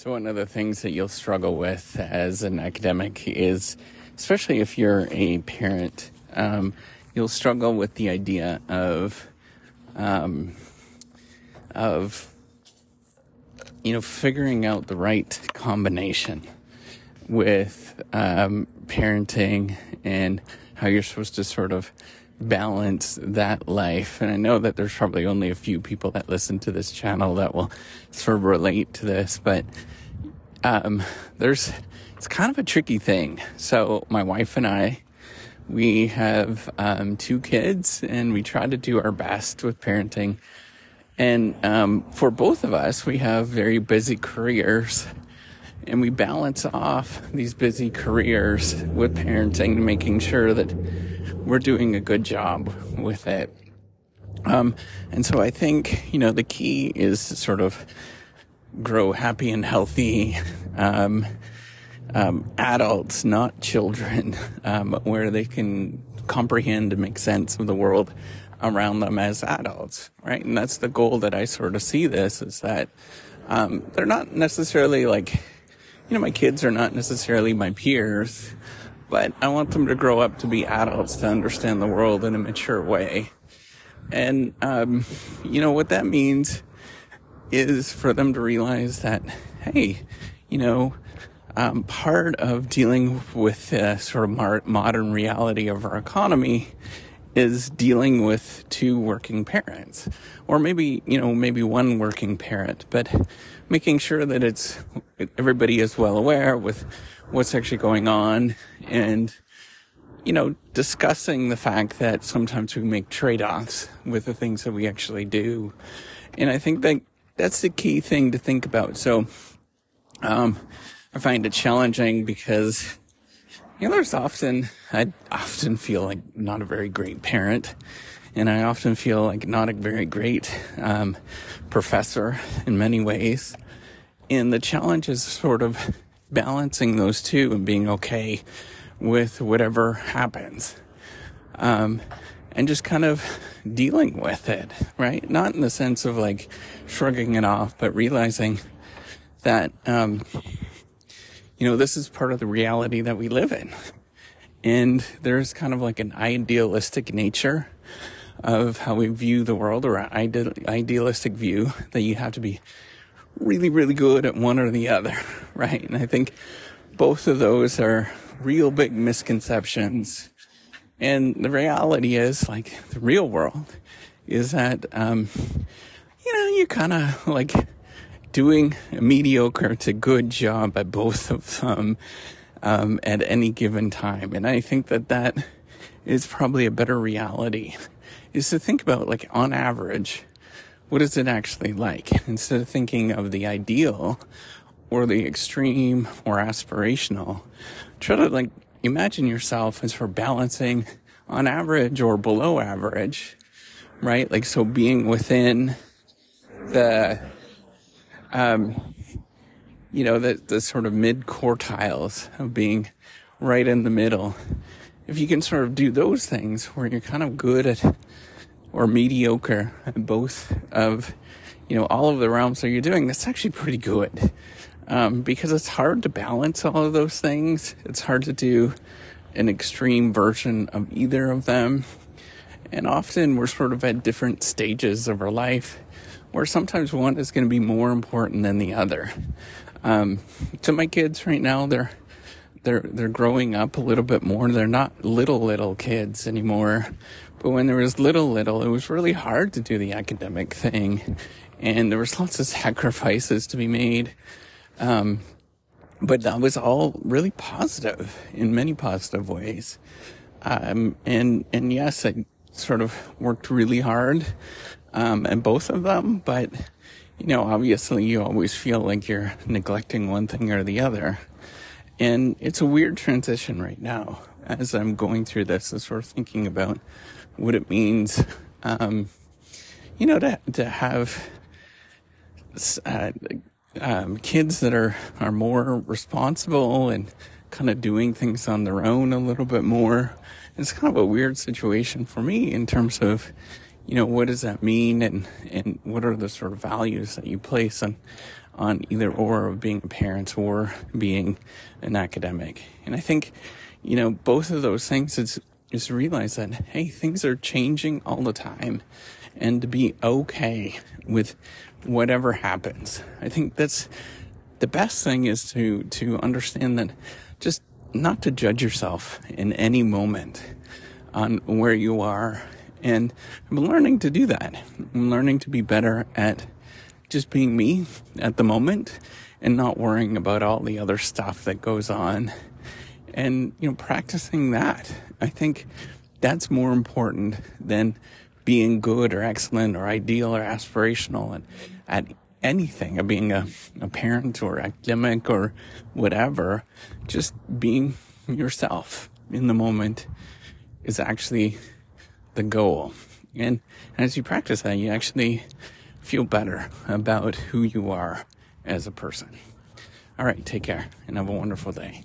So, one of the things that you'll struggle with as an academic is, especially if you're a parent, um, you'll struggle with the idea of, um, of, you know, figuring out the right combination with um, parenting and how you're supposed to sort of balance that life. And I know that there's probably only a few people that listen to this channel that will sort of relate to this, but um, there's it's kind of a tricky thing. So my wife and I, we have um, two kids, and we try to do our best with parenting. And um, for both of us, we have very busy careers and we balance off these busy careers with parenting, and making sure that we're doing a good job with it. Um, and so I think, you know, the key is to sort of grow happy and healthy, um, um, adults, not children, um, where they can comprehend and make sense of the world around them as adults, right? And that's the goal that I sort of see this is that, um, they're not necessarily like, you know, my kids are not necessarily my peers, but I want them to grow up to be adults to understand the world in a mature way. And, um, you know, what that means is for them to realize that, hey, you know, um, part of dealing with the sort of mar- modern reality of our economy is dealing with two working parents. Or maybe you know maybe one working parent but making sure that it's everybody is well aware with what's actually going on and you know discussing the fact that sometimes we make trade-offs with the things that we actually do. And i think that that's the key thing to think about. So um, i find it challenging because you know, there's often, I often feel like not a very great parent, and I often feel like not a very great um, professor in many ways. And the challenge is sort of balancing those two and being okay with whatever happens. Um, and just kind of dealing with it, right? Not in the sense of like shrugging it off, but realizing that, um, you know, this is part of the reality that we live in. And there's kind of like an idealistic nature of how we view the world or an ide- idealistic view that you have to be really, really good at one or the other, right? And I think both of those are real big misconceptions. And the reality is, like, the real world is that, um, you know, you kind of like doing a mediocre to good job at both of them um, at any given time. And I think that that is probably a better reality is to think about like on average, what is it actually like instead of thinking of the ideal or the extreme or aspirational. Try to like imagine yourself as for balancing on average or below average, right? Like, so being within the um, you know, the, the sort of mid quartiles of being right in the middle. If you can sort of do those things where you're kind of good at or mediocre at both of, you know, all of the realms that you're doing, that's actually pretty good. Um, because it's hard to balance all of those things. It's hard to do an extreme version of either of them. And often we're sort of at different stages of our life where sometimes one is going to be more important than the other. Um, to my kids right now, they're they're they're growing up a little bit more. They're not little little kids anymore. But when there was little little, it was really hard to do the academic thing, and there was lots of sacrifices to be made. Um, but that was all really positive in many positive ways. Um, and and yes, I sort of worked really hard um, and both of them, but you know, obviously you always feel like you're neglecting one thing or the other. And it's a weird transition right now as I'm going through this and sort of thinking about what it means, um, you know, to, to have, uh, um, kids that are, are more responsible and kind of doing things on their own a little bit more. It's kind of a weird situation for me in terms of, you know, what does that mean and, and what are the sort of values that you place on, on either or of being a parent or being an academic. And I think, you know, both of those things is, is realize that, hey, things are changing all the time and to be okay with whatever happens. I think that's the best thing is to, to understand that just not to judge yourself in any moment on where you are. And I'm learning to do that. I'm learning to be better at just being me at the moment and not worrying about all the other stuff that goes on and, you know, practicing that. I think that's more important than being good or excellent or ideal or aspirational and at anything of being a, a parent or academic or whatever. Just being yourself in the moment is actually the goal. And as you practice that, you actually feel better about who you are as a person. All right, take care and have a wonderful day.